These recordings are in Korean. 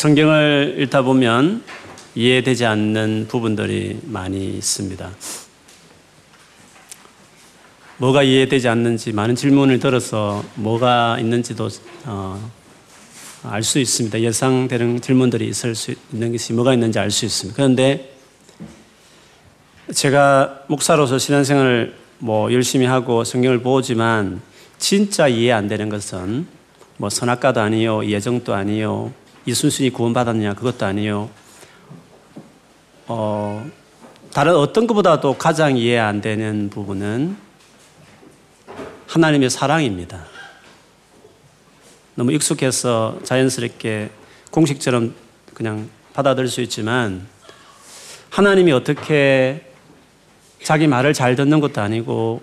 성경을 읽다 보면 이해되지 않는 부분들이 많이 있습니다. 뭐가 이해되지 않는지 많은 질문을 들어서 뭐가 있는지도 어, 알 수 있습니다. 예상되는 질문들이 있을 수 있는 것이 뭐가 있는지 알 수 있습니다. 그런데 제가 목사로서 신앙생활을 뭐 열심히 하고 성경을 보지만 진짜 이해 안 되는 것은 뭐 선악과도 아니요, 예정도 아니요, 이 순순이 구원받았느냐 그것도 아니요. 어, 다른 어떤 것보다도 가장 이해 안 되는 부분은 하나님의 사랑입니다. 너무 익숙해서 자연스럽게 공식처럼 그냥 받아들일 수 있지만 하나님이 어떻게 자기 말을 잘 듣는 것도 아니고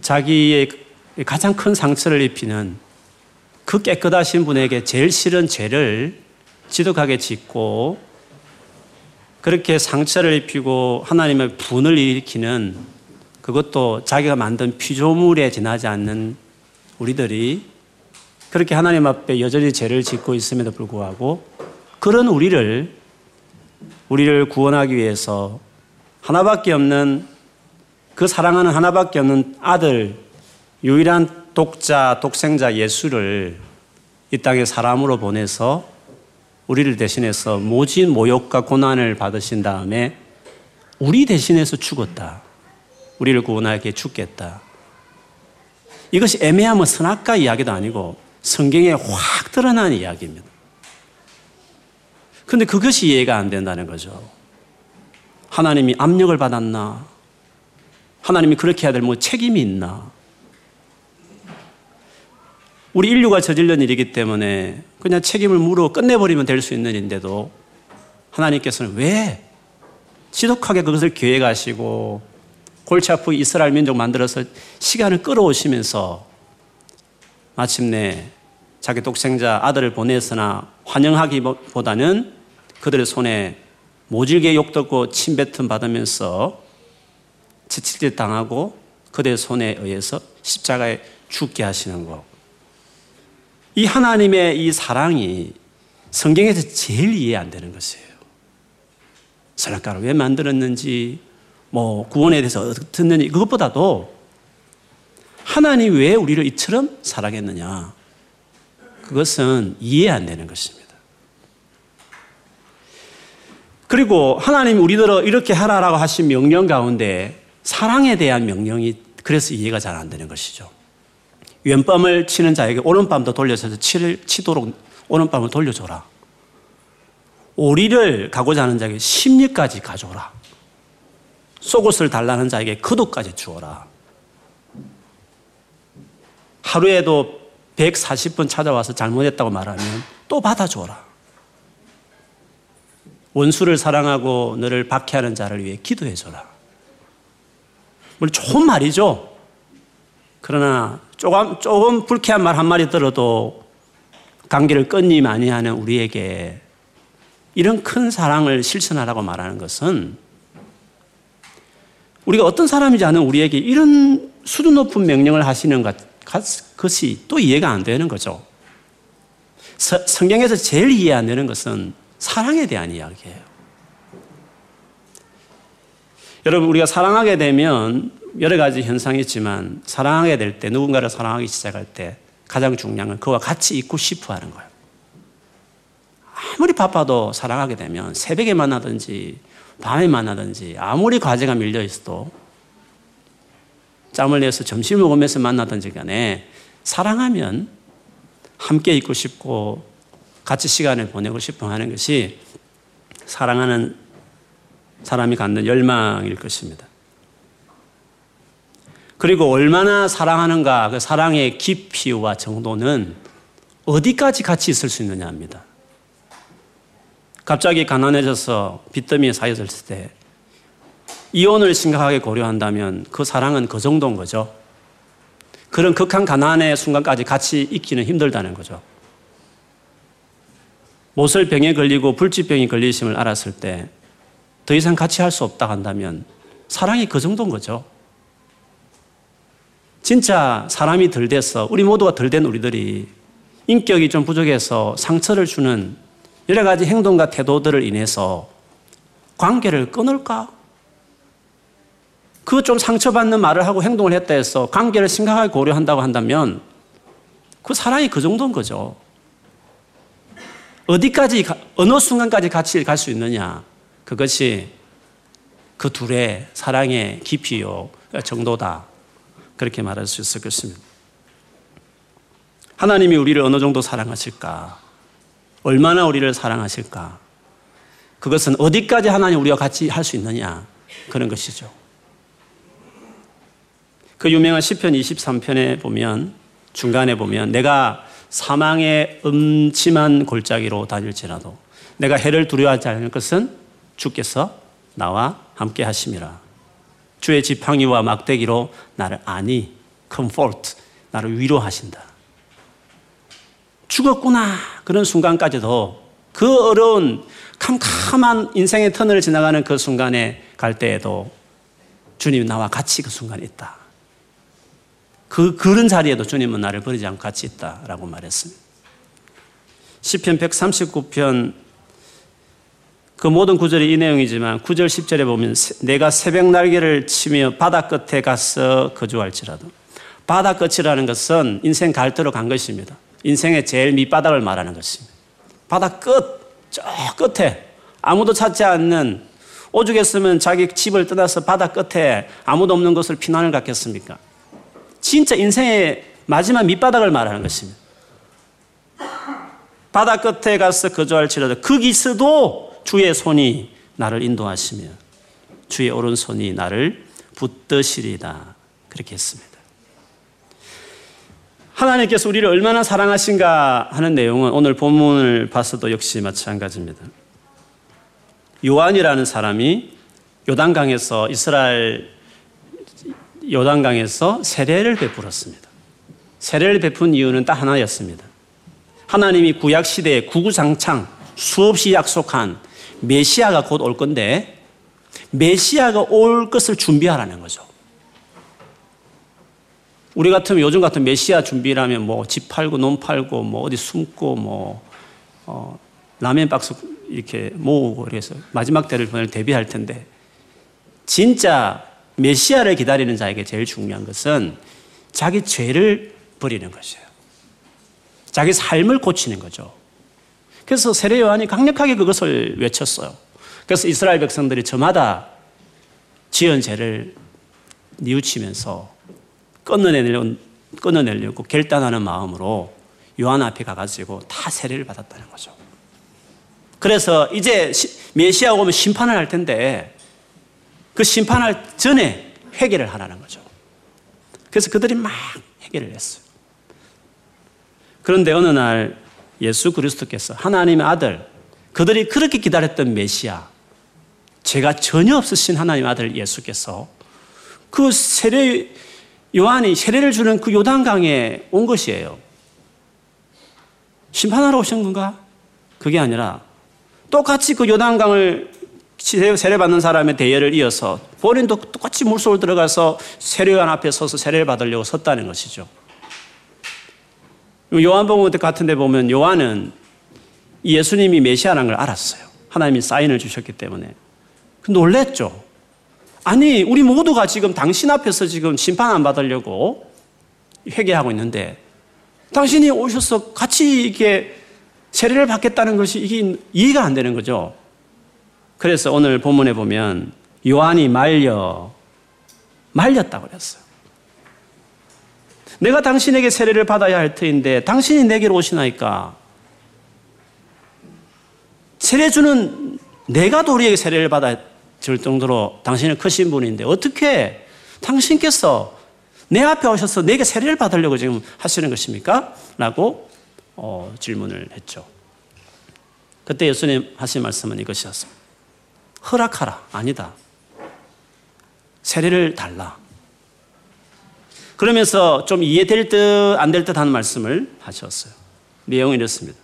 자기의 가장 큰 상처를 입히는 그 깨끗하신 분에게 제일 싫은 죄를 지독하게 짓고 그렇게 상처를 입히고 하나님의 분을 일으키는 그것도 자기가 만든 피조물에 지나지 않는 우리들이 그렇게 하나님 앞에 여전히 죄를 짓고 있음에도 불구하고 그런 우리를 우리를 구원하기 위해서 하나밖에 없는 그 사랑하는 하나밖에 없는 아들, 유일한 독자, 독생자 예수를 이 땅에 사람으로 보내서 우리를 대신해서 모진 모욕과 고난을 받으신 다음에 우리 대신해서 죽었다. 우리를 구원하게 죽겠다. 이것이 애매하면 선악과 이야기도 아니고 성경에 확 드러난 이야기입니다. 근데 그것이 이해가 안 된다는 거죠. 하나님이 압력을 받았나? 하나님이 그렇게 해야 될 뭐 책임이 있나? 우리 인류가 저질른 일이기 때문에 그냥 책임을 물어 끝내버리면 될 수 있는 일인데도 하나님께서는 왜 지독하게 그것을 계획하시고 골치 아프고 이스라엘 민족 만들어서 시간을 끌어오시면서 마침내 자기 독생자 아들을 보내서나 환영하기보다는 그들의 손에 모질게 욕 듣고 침뱉음 받으면서 지칠 당하고 그들의 손에 의해서 십자가에 죽게 하시는 것. 이 하나님의 이 사랑이 성경에서 제일 이해 안 되는 것이에요. 선악과를 왜 만들었는지, 뭐 구원에 대해서 어떻게 듣는지 그것보다도 하나님 왜 우리를 이처럼 사랑했느냐. 그것은 이해 안 되는 것입니다. 그리고 하나님 우리들을 이렇게 하라라고 하신 명령 가운데 사랑에 대한 명령이 그래서 이해가 잘 안 되는 것이죠. 왼밤을 치는 자에게 오른밤도 돌려서 치를, 치도록 오른밤을 돌려줘라. 오리를 가고자 하는 자에게 심리까지 가져오라. 속옷을 달라는 자에게 그도까지 주어라. 하루에도 140번 찾아와서 잘못했다고 말하면 또 받아줘라. 원수를 사랑하고 너를 박해하는 자를 위해 기도해줘라. 물론 좋은 말이죠. 그러나 조금, 조금 불쾌한 말 한마디 들어도 관계를 끊니 많이 하는 우리에게 이런 큰 사랑을 실천하라고 말하는 것은 우리가 어떤 사람이지 않은 우리에게 이런 수준 높은 명령을 하시는 것, 것이 또 이해가 안 되는 거죠. 서, 성경에서 제일 이해 안 되는 것은 사랑에 대한 이야기예요. 여러분, 우리가 사랑하게 되면 여러 가지 현상이 있지만 사랑하게 될 때, 누군가를 사랑하기 시작할 때 가장 중요한 건 그와 같이 있고 싶어 하는 거예요. 아무리 바빠도 사랑하게 되면 새벽에 만나든지 밤에 만나든지 아무리 과제가 밀려 있어도 짬을 내서 점심 먹으면서 만나든지 간에 사랑하면 함께 있고 싶고 같이 시간을 보내고 싶어 하는 것이 사랑하는 사람이 갖는 열망일 것입니다. 그리고 얼마나 사랑하는가 그 사랑의 깊이와 정도는 어디까지 같이 있을 수 있느냐 합니다. 갑자기 가난해져서 빚더미에 쌓여들 때 이혼을 심각하게 고려한다면 그 사랑은 그 정도인 거죠. 그런 극한 가난의 순간까지 같이 있기는 힘들다는 거죠. 못을 병에 걸리고 불치병이 걸리심을 알았을 때 더 이상 같이 할 수 없다 한다면 사랑이 그 정도인 거죠. 진짜 사람이 덜 돼서 우리 모두가 덜 된 우리들이 인격이 좀 부족해서 상처를 주는 여러 가지 행동과 태도들을 인해서 관계를 끊을까? 그 좀 상처받는 말을 하고 행동을 했다 해서 관계를 심각하게 고려한다고 한다면 그 사랑이 그 정도인 거죠. 어디까지, 어느 순간까지 같이 갈 수 있느냐. 그것이 그 둘의 사랑의 깊이요, 정도다. 그렇게 말할 수 있을 것입니다. 하나님이 우리를 어느 정도 사랑하실까? 얼마나 우리를 사랑하실까? 그것은 어디까지 하나님 우리와 같이 할 수 있느냐? 그런 것이죠. 그 유명한 시편 23편에 보면 중간에 보면 내가 사망의 음침한 골짜기로 다닐지라도 내가 해를 두려워하지 않을 것은 주께서 나와 함께 하심이라. 주의 지팡이와 막대기로 나를 아니, comfort, 나를 위로하신다. 죽었구나. 그런 순간까지도 그 어려운 캄캄한 인생의 터널을 지나가는 그 순간에 갈 때에도 주님 나와 같이 그 순간에 있다. 그 그런 자리에도 주님은 나를 버리지 않고 같이 있다라고 말했습니다. 시편 139편 그 모든 구절이 이 내용이지만 9절 10절에 보면 내가 새벽 날개를 치며 바다 끝에 가서 거주할지라도 바다 끝이라는 것은 인생 갈대로 간 것입니다. 인생의 제일 밑바닥을 말하는 것입니다. 바다 끝, 저 끝에 아무도 찾지 않는 오죽했으면 자기 집을 떠나서 바다 끝에 아무도 없는 곳을 피난을 갔겠습니까? 진짜 인생의 마지막 밑바닥을 말하는 것입니다. 바다 끝에 가서 거주할지라도 거기서도 주의 손이 나를 인도하시며 주의 오른손이 나를 붙드시리다. 그렇게 했습니다. 하나님께서 우리를 얼마나 사랑하신가 하는 내용은 오늘 본문을 봤어도 역시 마찬가지입니다. 요한이라는 사람이 요단강에서 이스라엘 요단강에서 세례를 베풀었습니다. 세례를 베푼 이유는 딱 하나였습니다. 하나님이 구약 시대에 구구장창 수없이 약속한 메시아가 곧 올 건데 메시아가 올 것을 준비하라는 거죠. 우리 같으면 요즘 같은 메시아 준비라면 뭐 집 팔고 논 팔고 뭐 어디 숨고 뭐 어, 라면 박스 이렇게 모으고 그래서 마지막 때를 보낼 대비할 텐데 진짜 메시아를 기다리는 자에게 제일 중요한 것은 자기 죄를 버리는 것이에요. 자기 삶을 고치는 거죠. 그래서 세례 요한이 강력하게 그것을 외쳤어요. 그래서 이스라엘 백성들이 저마다 지은 죄를 뉘우치면서 끊어내려고, 끊어내려고 결단하는 마음으로 요한 앞에 가가지고 다 세례를 받았다는 거죠. 그래서 이제 메시아 오면 심판을 할 텐데 그 심판할 전에 회개를 하라는 거죠. 그래서 그들이 막 회개를 했어요. 그런데 어느 날 예수 그리스도께서 하나님의 아들, 그들이 그렇게 기다렸던 메시아, 죄가 전혀 없으신 하나님의 아들 예수께서 그 세례 요한이 세례를 주는 그 요단강에 온 것이에요. 심판하러 오신 건가? 그게 아니라 똑같이 그 요단강을 세례받는 사람의 대열을 이어서 본인도 똑같이 물속을 들어가서 세례관 앞에 서서 세례를 받으려고 섰다는 것이죠. 요한복음 같은 데 보면 요한은 예수님이 메시아라는 걸 알았어요. 하나님이 사인을 주셨기 때문에. 놀랬죠. 아니, 우리 모두가 지금 당신 앞에서 지금 심판 안 받으려고 회개하고 있는데 당신이 오셔서 같이 이렇게 세례를 받겠다는 것이 이게 이해가 안 되는 거죠. 그래서 오늘 본문에 보면 요한이 말려 말렸다고 그랬어요. 내가 당신에게 세례를 받아야 할 터인데 당신이 내게로 오시나이까 세례 주는 내가 도리에게 세례를 받아야 줄 정도로 당신은 크신 분인데 어떻게 당신께서 내 앞에 오셔서 내게 세례를 받으려고 지금 하시는 것입니까? 라고 어, 질문을 했죠. 그때 예수님 하신 말씀은 이것이었습니다. 허락하라. 아니다. 세례를 달라. 그러면서 좀 이해될 듯 안 될 듯 하는 말씀을 하셨어요. 내용은 이렇습니다.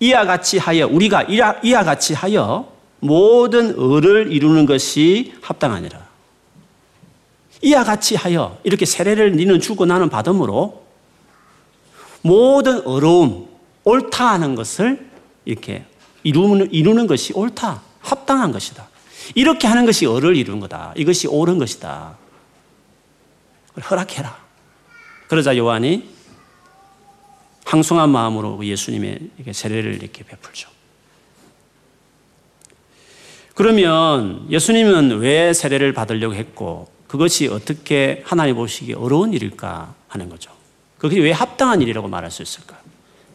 이와 같이 하여 우리가 이와 같이 하여 모든 의를 이루는 것이 합당하니라. 이와 같이 하여 이렇게 세례를 니는 주고 나는 받음으로 모든 어려움, 옳다 하는 것을 이렇게 이루는, 이루는 것이 옳다. 합당한 것이다. 이렇게 하는 것이 어를 이루는 거다. 이것이 옳은 것이다. 허락해라. 그러자 요한이 항송한 마음으로 예수님의 세례를 이렇게 베풀죠. 그러면 예수님은 왜 세례를 받으려고 했고 그것이 어떻게 하나님 보시기에 어려운 일일까 하는 거죠. 그게 왜 합당한 일이라고 말할 수 있을까?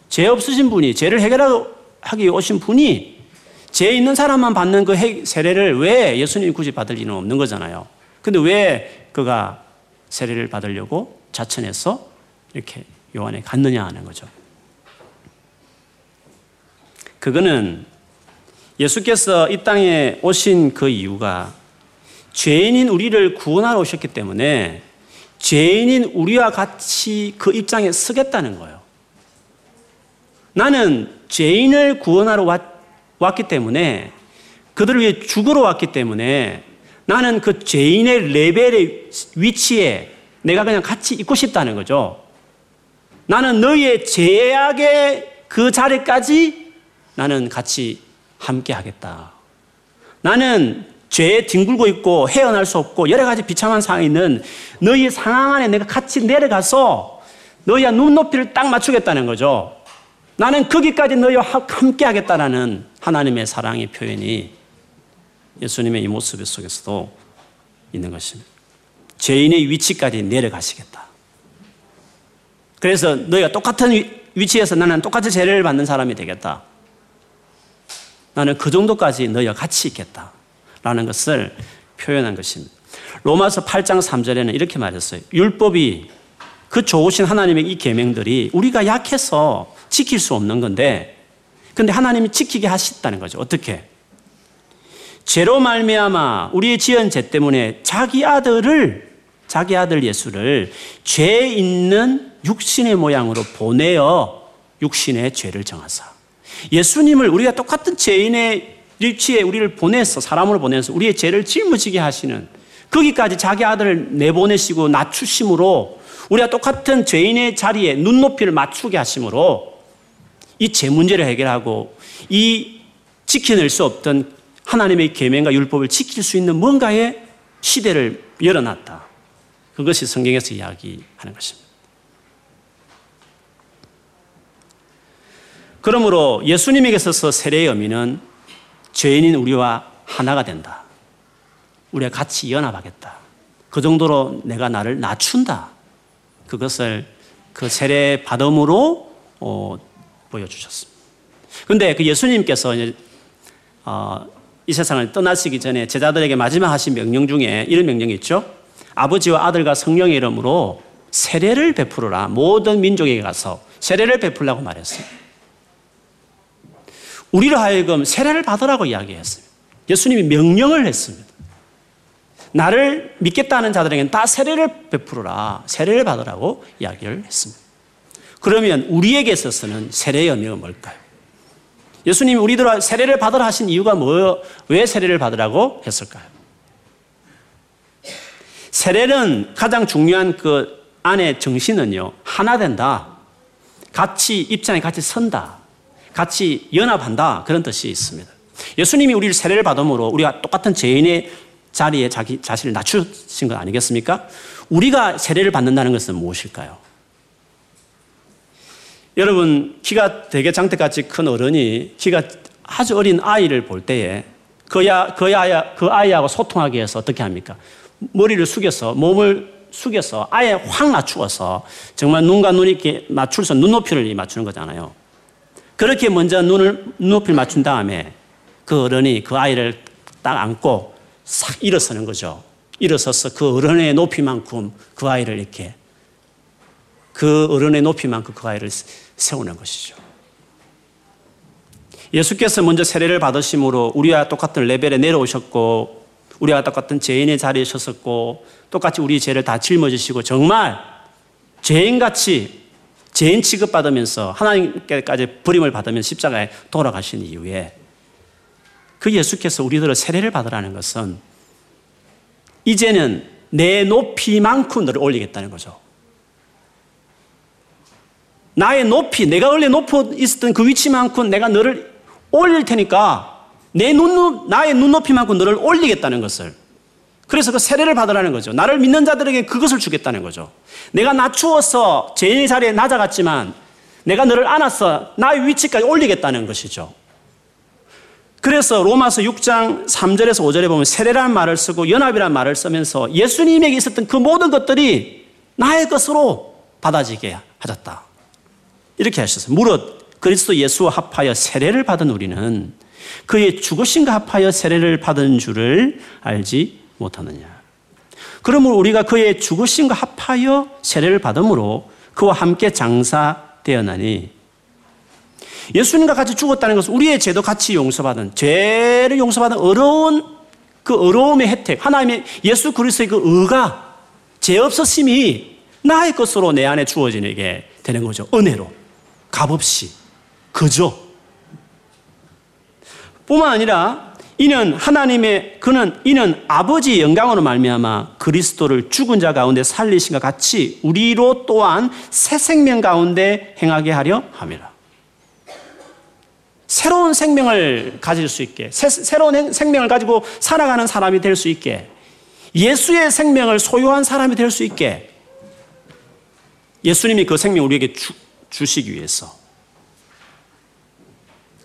죄 없으신 분이 죄를 해결하기 오신 분이 죄 있는 사람만 받는 그 세례를 왜 예수님이 굳이 받을 리는 없는 거잖아요. 근데 왜 그가 세례를 받으려고 자천해서 이렇게 요한에 갔느냐 하는 거죠. 그거는 예수께서 이 땅에 오신 그 이유가 죄인인 우리를 구원하러 오셨기 때문에 죄인인 우리와 같이 그 입장에 서겠다는 거예요. 나는 죄인을 구원하러 왔, 왔기 때문에 그들을 위해 죽으러 왔기 때문에 나는 그 죄인의 레벨의 위치에 내가 그냥 같이 있고 싶다는 거죠. 나는 너희의 죄악의 그 자리까지 나는 같이 함께 하겠다. 나는 죄에 뒹굴고 있고 헤어날 수 없고 여러 가지 비참한 상황이 있는 너희의 상황 안에 내가 같이 내려가서 너희와 눈높이를 딱 맞추겠다는 거죠. 나는 거기까지 너희와 함께 하겠다라는 하나님의 사랑의 표현이 예수님의 이 모습 속에서도 있는 것입니다. 죄인의 위치까지 내려가시겠다. 그래서 너희가 똑같은 위치에서 나는 똑같이 죄를 받는 사람이 되겠다. 나는 그 정도까지 너희와 같이 있겠다. 라는 것을 표현한 것입니다. 로마서 8장 3절에는 이렇게 말했어요. 율법이 그 좋으신 하나님의 이 계명들이 우리가 약해서 지킬 수 없는 건데 근데 하나님이 지키게 하셨다는 거죠. 어떻게? 죄로 말미암아 우리의 지은 죄 때문에 자기 아들을 자기 아들 예수를 죄 있는 육신의 모양으로 보내어 육신의 죄를 정하사. 예수님을 우리가 똑같은 죄인의 일치에 우리를 보내서 사람으로 보내서 우리의 죄를 짊어지게 하시는 거기까지 자기 아들을 내보내시고 낮추심으로 우리가 똑같은 죄인의 자리에 눈높이를 맞추게 하심으로 이 죄 문제를 해결하고 이 지켜낼 수 없던 하나님의 계명과 율법을 지킬 수 있는 뭔가의 시대를 열어놨다. 그것이 성경에서 이야기하는 것입니다. 그러므로 예수님에게 있어서 세례의 의미는 죄인인 우리와 하나가 된다. 우리가 같이 연합하겠다. 그 정도로 내가 나를 낮춘다. 그것을 그 세례 받음으로 어, 보여주셨습니다. 근데 그 예수님께서 어, 이 세상을 떠나시기 전에 제자들에게 마지막 하신 명령 중에 이런 명령이 있죠. 아버지와 아들과 성령의 이름으로 세례를 베풀어라. 모든 민족에게 가서 세례를 베풀라고 말했어요. 우리를 하여금 세례를 받으라고 이야기했어요. 예수님이 명령을 했습니다. 나를 믿겠다는 자들에게는 다 세례를 베풀어라. 세례를 받으라고 이야기를 했습니다. 그러면 우리에게 있어서는 세례의 의미가 뭘까요? 예수님이 우리들 세례를 받으라 하신 이유가 뭐, 왜 세례를 받으라고 했을까요? 세례는 가장 중요한 그 안의 정신은요, 하나 된다. 같이 입장에 같이 선다. 같이 연합한다. 그런 뜻이 있습니다. 예수님이 우리를 세례를 받음으로 우리가 똑같은 죄인의 자리에 자기 자신을 낮추신 것 아니겠습니까? 우리가 세례를 받는다는 것은 무엇일까요? 여러분, 키가 되게 장대같이 큰 어른이 키가 아주 어린 아이를 볼 때에 그, 야, 그, 아이, 그 아이하고 소통하기 위해서 어떻게 합니까? 머리를 숙여서, 몸을 숙여서 아예 확 낮추어서 정말 눈과 눈이 이렇게 맞출서 눈높이를 맞추는 거잖아요. 그렇게 먼저 눈을, 눈높이를 맞춘 다음에 그 어른이 그 아이를 딱 안고 싹 일어서는 거죠. 일어서서 그 어른의 높이만큼 그 아이를 이렇게 그 어른의 높이만큼 그 아이를 세우는 것이죠. 예수께서 먼저 세례를 받으심으로 우리와 똑같은 레벨에 내려오셨고 우리와 똑같은 죄인의 자리에 섰었고 똑같이 우리 죄를 다 짊어지시고 정말 죄인같이 죄인 취급받으면서 하나님께까지 버림을 받으면 십자가에 돌아가신 이후에 그 예수께서 우리들을 세례를 받으라는 것은 이제는 내 높이만큼 너를 올리겠다는 거죠. 나의 높이, 내가 원래 높아 있었던 그 위치만큼 내가 너를 올릴 테니까 내 눈, 나의 눈높이만큼 너를 올리겠다는 것을. 그래서 그 세례를 받으라는 거죠. 나를 믿는 자들에게 그것을 주겠다는 거죠. 내가 낮추어서 죄인의 자리에 낮아갔지만 내가 너를 안아서 나의 위치까지 올리겠다는 것이죠. 그래서 로마서 6장 3절에서 5절에 보면 세례라는 말을 쓰고 연합이라는 말을 쓰면서 예수님에게 있었던 그 모든 것들이 나의 것으로 받아지게 하셨다. 이렇게 하셨어요. 무릇 그리스도 예수와 합하여 세례를 받은 우리는 그의 죽으신가 합하여 세례를 받은 줄을 알지 못하느냐. 그러므로 우리가 그의 죽으신가 합하여 세례를 받음으로 그와 함께 장사되었나니 예수님과 같이 죽었다는 것은 우리의 죄도 같이 용서받은 죄를 용서받은 어려운 그 어려움의 혜택 하나님의 예수 그리스도의 그 의가 죄 없으심이 나의 것으로 내 안에 주어지게 되는 거죠. 은혜로 값없이 그저 뿐만 아니라 이는 하나님의 그는 이는 아버지 영광으로 말미암아 그리스도를 죽은 자 가운데 살리신 것 같이 우리로 또한 새 생명 가운데 행하게 하려 함이라. 새로운 생명을 가질 수 있게, 새, 로운 생명을 가지고 살아가는 사람이 될 수 있게, 예수의 생명을 소유한 사람이 될 수 있게, 예수님이 그 생명 우리에게 주, 주시기 위해서.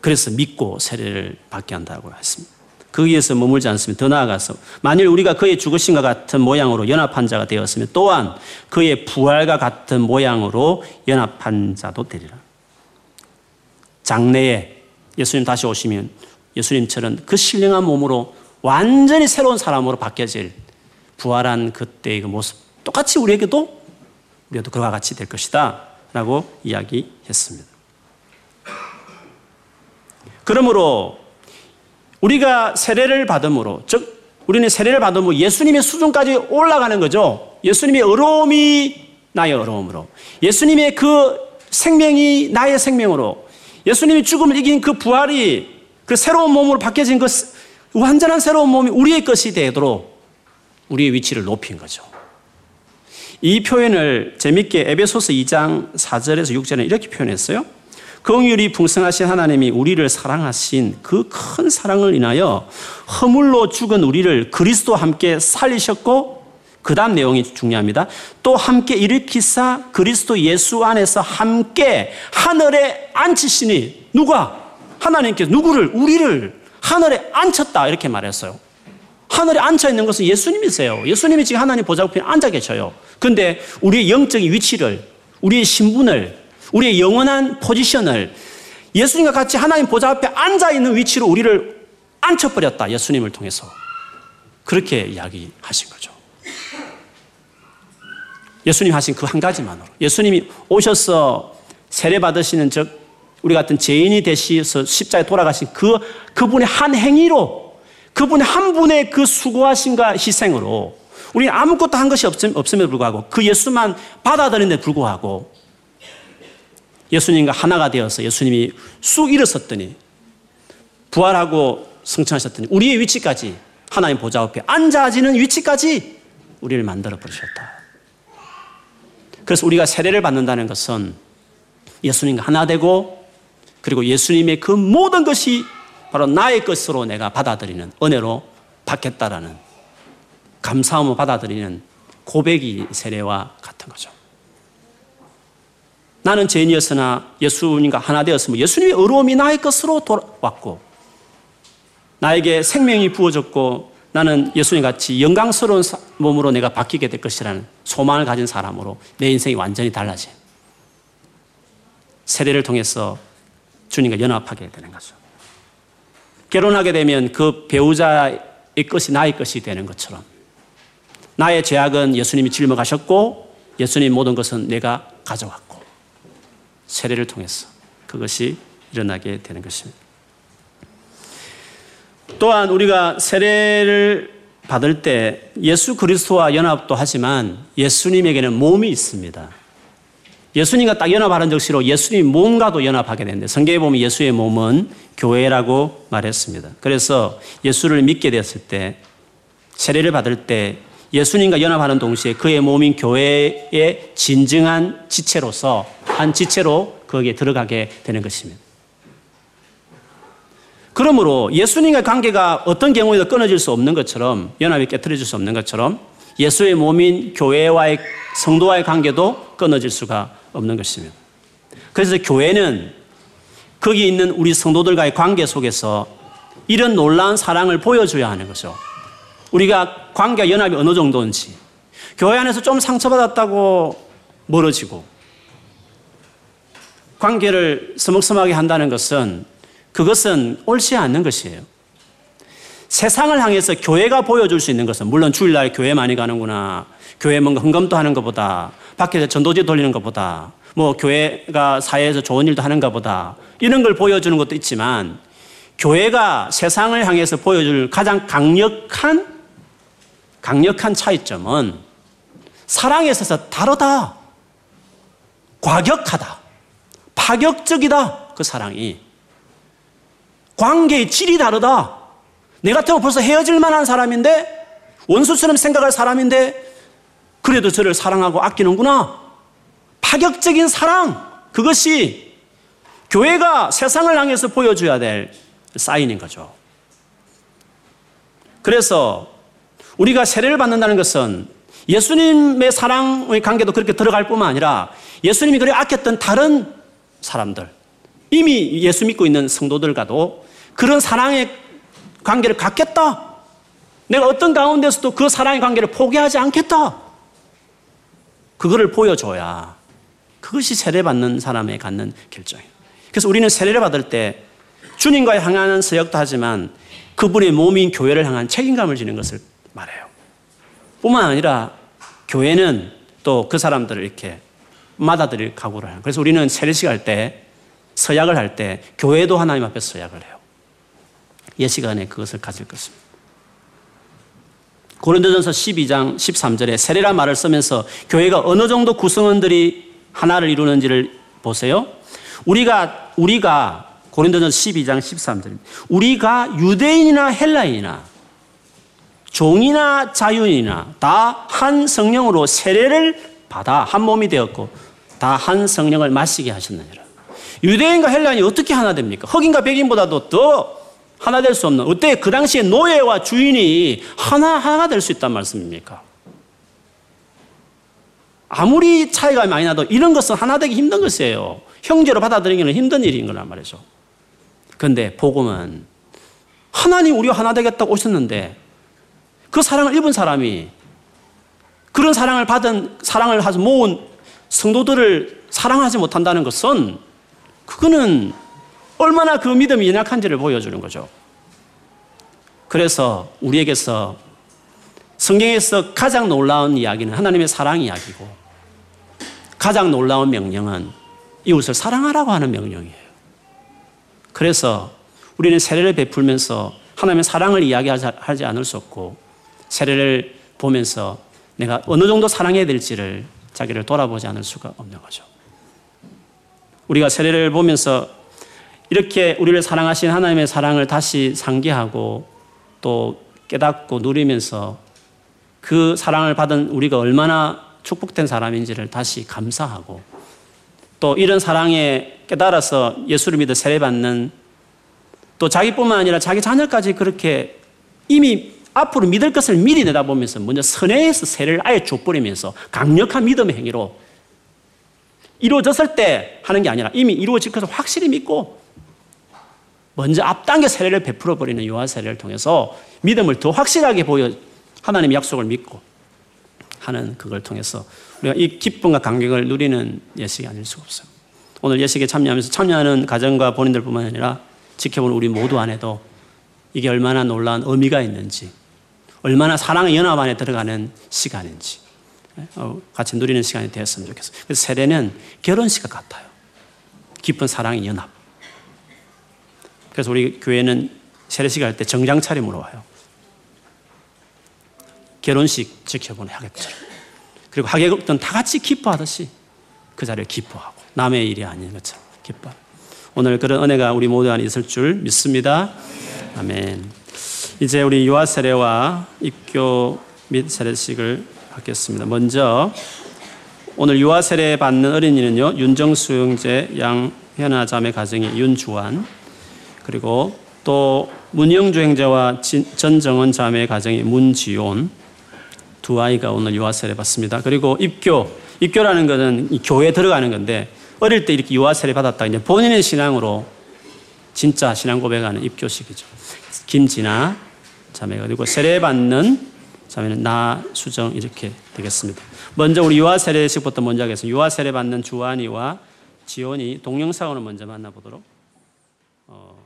그래서 믿고 세례를 받게 한다고 했습니다. 거기에서 머물지 않습니다. 더 나아가서 만일 우리가 그의 죽으신과 같은 모양으로 연합한 자가 되었으면 또한 그의 부활과 같은 모양으로 연합한 자도 되리라. 장래에 예수님 다시 오시면 예수님처럼 그 신령한 몸으로 완전히 새로운 사람으로 바뀌어질 부활한 그때의 그 모습 똑같이 우리에게도 우리도 그와 같이 될 것이다 라고 이야기했습니다. 그러므로 우리가 세례를 받음으로 즉 우리는 세례를 받으면 예수님의 수준까지 올라가는 거죠. 예수님의 어려움이 나의 어려움으로 예수님의 그 생명이 나의 생명으로 예수님이 죽음을 이긴 그 부활이 그 새로운 몸으로 바뀌어진 그 완전한 새로운 몸이 우리의 것이 되도록 우리의 위치를 높인 거죠. 이 표현을 재밌게 에베소서 2장 4절에서 6절에 이렇게 표현했어요. 긍휼이 풍성하신 하나님이 우리를 사랑하신 그 큰 사랑을 인하여 허물로 죽은 우리를 그리스도와 함께 살리셨고 그 다음 내용이 중요합니다. 또 함께 일으키사 그리스도 예수 안에서 함께 하늘에 앉히시니 누가? 하나님께서 누구를? 우리를 하늘에 앉혔다 이렇게 말했어요. 하늘에 앉혀 있는 것은 예수님이세요. 예수님이 지금 하나님 보좌 옆에 앉아 계셔요. 근데 우리의 영적인 위치를, 우리의 신분을, 우리의 영원한 포지션을 예수님과 같이 하나님 보좌 앞에 앉아 있는 위치로 우리를 앉혀버렸다. 예수님을 통해서. 그렇게 이야기하신 거죠. 예수님 하신 그 한 가지만으로. 예수님이 오셔서 세례 받으시는 즉 우리 같은 죄인이 되시서 십자에 돌아가신 그 그분의 한 행위로 그분의 한 분의 그 수고하신가 희생으로 우리는 아무것도 한 것이 없음에도 불구하고 그 예수만 받아들이는데 불구하고 예수님과 하나가 되어서 예수님이 쑥 일어섰더니 부활하고 성천하셨더니 우리의 위치까지 하나님 보좌 앞에 앉아지는 위치까지 우리를 만들어 버리셨다. 그래서 우리가 세례를 받는다는 것은 예수님과 하나 되고 그리고 예수님의 그 모든 것이 바로 나의 것으로 내가 받아들이는 은혜로 받겠다라는 감사함을 받아들이는 고백이 세례와 같은 거죠. 나는 죄인이었으나 예수님과 하나 되었으면 예수님의 의로움이 나의 것으로 돌아왔고 나에게 생명이 부어졌고 나는 예수님 같이 영광스러운 몸으로 내가 바뀌게 될 것이라는 소망을 가진 사람으로 내 인생이 완전히 달라진 세례를 통해서 주님과 연합하게 되는 거죠. 결혼하게 되면 그 배우자의 것이 나의 것이 되는 것처럼 나의 죄악은 예수님이 짊어가셨고 예수님 모든 것은 내가 가져왔고 세례를 통해서 그것이 일어나게 되는 것입니다. 또한 우리가 세례를 받을 때 예수 그리스도와 연합도 하지만 예수님에게는 몸이 있습니다. 예수님과 딱 연합하는 적시로 예수님 몸과도 연합하게 되는데 성경에 보면 예수의 몸은 교회라고 말했습니다. 그래서 예수를 믿게 되었을 때 세례를 받을 때 예수님과 연합하는 동시에 그의 몸인 교회의 진정한 지체로서 한 지체로 거기에 들어가게 되는 것입니다. 그러므로 예수님과 관계가 어떤 경우에도 끊어질 수 없는 것처럼 연합이 깨뜨려질 수 없는 것처럼 예수의 몸인 교회와의 성도와의 관계도 끊어질 수가 없는 것입니다. 그래서 교회는 거기 있는 우리 성도들과의 관계 속에서 이런 놀라운 사랑을 보여줘야 하는 거죠. 우리가 관계와 연합이 어느 정도인지 교회 안에서 좀 상처받았다고 멀어지고 관계를 서먹서먹하게 한다는 것은 그것은 옳지 않는 것이에요. 세상을 향해서 교회가 보여줄 수 있는 것은 물론 주일날 교회 많이 가는구나. 교회 뭔가 헌금도 하는 것보다 밖에서 전도지 돌리는 것보다 뭐 교회가 사회에서 좋은 일도 하는가 보다 이런 걸 보여주는 것도 있지만 교회가 세상을 향해서 보여줄 가장 강력한 강력한 차이점은 사랑에 있어서 다르다. 과격하다. 파격적이다. 그 사랑이. 관계의 질이 다르다. 내 같으면 벌써 헤어질 만한 사람인데 원수처럼 생각할 사람인데 그래도 저를 사랑하고 아끼는구나. 파격적인 사랑. 그것이 교회가 세상을 향해서 보여줘야 될 사인인 거죠. 그래서 우리가 세례를 받는다는 것은 예수님의 사랑의 관계도 그렇게 들어갈 뿐만 아니라 예수님이 그래 아꼈던 다른 사람들, 이미 예수 믿고 있는 성도들과도 그런 사랑의 관계를 갖겠다. 내가 어떤 가운데서도 그 사랑의 관계를 포기하지 않겠다. 그거를 보여줘야 그것이 세례받는 사람의 갖는 결정이에요. 그래서 우리는 세례를 받을 때 주님과 향하는 서역도 하지만 그분의 몸인 교회를 향한 책임감을 지는 것을 말해요. 뿐만 아니라 교회는 또 그 사람들을 이렇게 맞아들일 각오를 해요. 그래서 우리는 세례식 할 때, 서약을 할 때 교회도 하나님 앞에 서약을 해요. 예 시간에 그것을 가질 것입니다. 고린도전서 12장 13절에 세례란 말을 쓰면서 교회가 어느 정도 구성원들이 하나를 이루는지를 보세요. 우리가 우리가 고린도전 12장 13절입니다. 우리가 유대인이나 헬라인이나 종이나 자유인이나 다 한 성령으로 세례를 받아 한 몸이 되었고 다 한 성령을 마시게 하셨느니라. 유대인과 헬라인이 어떻게 하나 됩니까? 흑인과 백인보다도 더 하나 될 수 없는 어때 그 당시에 노예와 주인이 하나 하나 될 수 있단 말씀입니까? 아무리 차이가 많이 나도 이런 것은 하나 되기 힘든 것이에요. 형제로 받아들이기는 힘든 일인 거란 말이죠. 그런데 복음은 하나님 우리가 하나 되겠다고 오셨는데 그 사랑을 입은 사람이 그런 사랑을 받은 사랑을 모은 성도들을 사랑하지 못한다는 것은 그거는 얼마나 그 믿음이 연약한지를 보여주는 거죠. 그래서 우리에게서 성경에서 가장 놀라운 이야기는 하나님의 사랑 이야기고 가장 놀라운 명령은 이웃을 사랑하라고 하는 명령이에요. 그래서 우리는 세례를 베풀면서 하나님의 사랑을 이야기하지 않을 수 없고 세례를 보면서 내가 어느 정도 사랑해야 될지를 자기를 돌아보지 않을 수가 없는 거죠. 우리가 세례를 보면서 이렇게 우리를 사랑하신 하나님의 사랑을 다시 상기하고 또 깨닫고 누리면서 그 사랑을 받은 우리가 얼마나 축복된 사람인지를 다시 감사하고 또 이런 사랑에 깨달아서 예수를 믿어 세례받는 또 자기뿐만 아니라 자기 자녀까지 그렇게 이미 앞으로 믿을 것을 미리 내다보면서 먼저 선회에서 세례를 아예 줘버리면서 강력한 믿음의 행위로 이루어졌을 때 하는 게 아니라 이미 이루어질 것을 확실히 믿고 먼저 앞당겨 세례를 베풀어 버리는 요한 세례를 통해서 믿음을 더 확실하게 보여 하나님의 약속을 믿고 하는 그걸 통해서 우리가 이 기쁨과 감격을 누리는 예식이 아닐 수가 없어요. 오늘 예식에 참여하면서 참여하는 가정과 본인들뿐만 아니라 지켜보는 우리 모두 안에도 이게 얼마나 놀라운 의미가 있는지, 얼마나 사랑의 연합 안에 들어가는 시간인지 어, 같이 누리는 시간이 되었으면 좋겠어요. 세례는 결혼식과 같아요. 깊은 사랑의 연합. 그래서 우리 교회는 세례식 할 때 정장 차림으로 와요. 결혼식 지켜보는 하객처럼. 그리고 하객들은 다 같이 기뻐하듯이 그 자리를 기뻐하고 남의 일이 아닌 것처럼 기뻐. 오늘 그런 은혜가 우리 모두 안에 있을 줄 믿습니다. 아멘. 이제 우리 유아 세례와 입교 및 세례식을 받겠습니다. 먼저 오늘 유아 세례 받는 어린이는요 윤정수 형제, 양현아 자매 가정의 윤주환 그리고 또 문영주 행자와 진- 전정은 자매 가정의 문지온 두 아이가 오늘 유아 세례 받습니다. 그리고 입교, 입교라는 것은 이 교회에 들어가는 건데 어릴 때 이렇게 유아 세례 받았다 이제 본인의 신앙으로 진짜 신앙 고백하는 입교식이죠. 김진아 자매가 그리고 세례 받는 자매는 나수정 이렇게 되겠습니다. 먼저 우리 유아 세례식부터 먼저 하겠습니다. 유아 세례 받는 주한이와 지원이 동영상으로 먼저 만나보도록 어.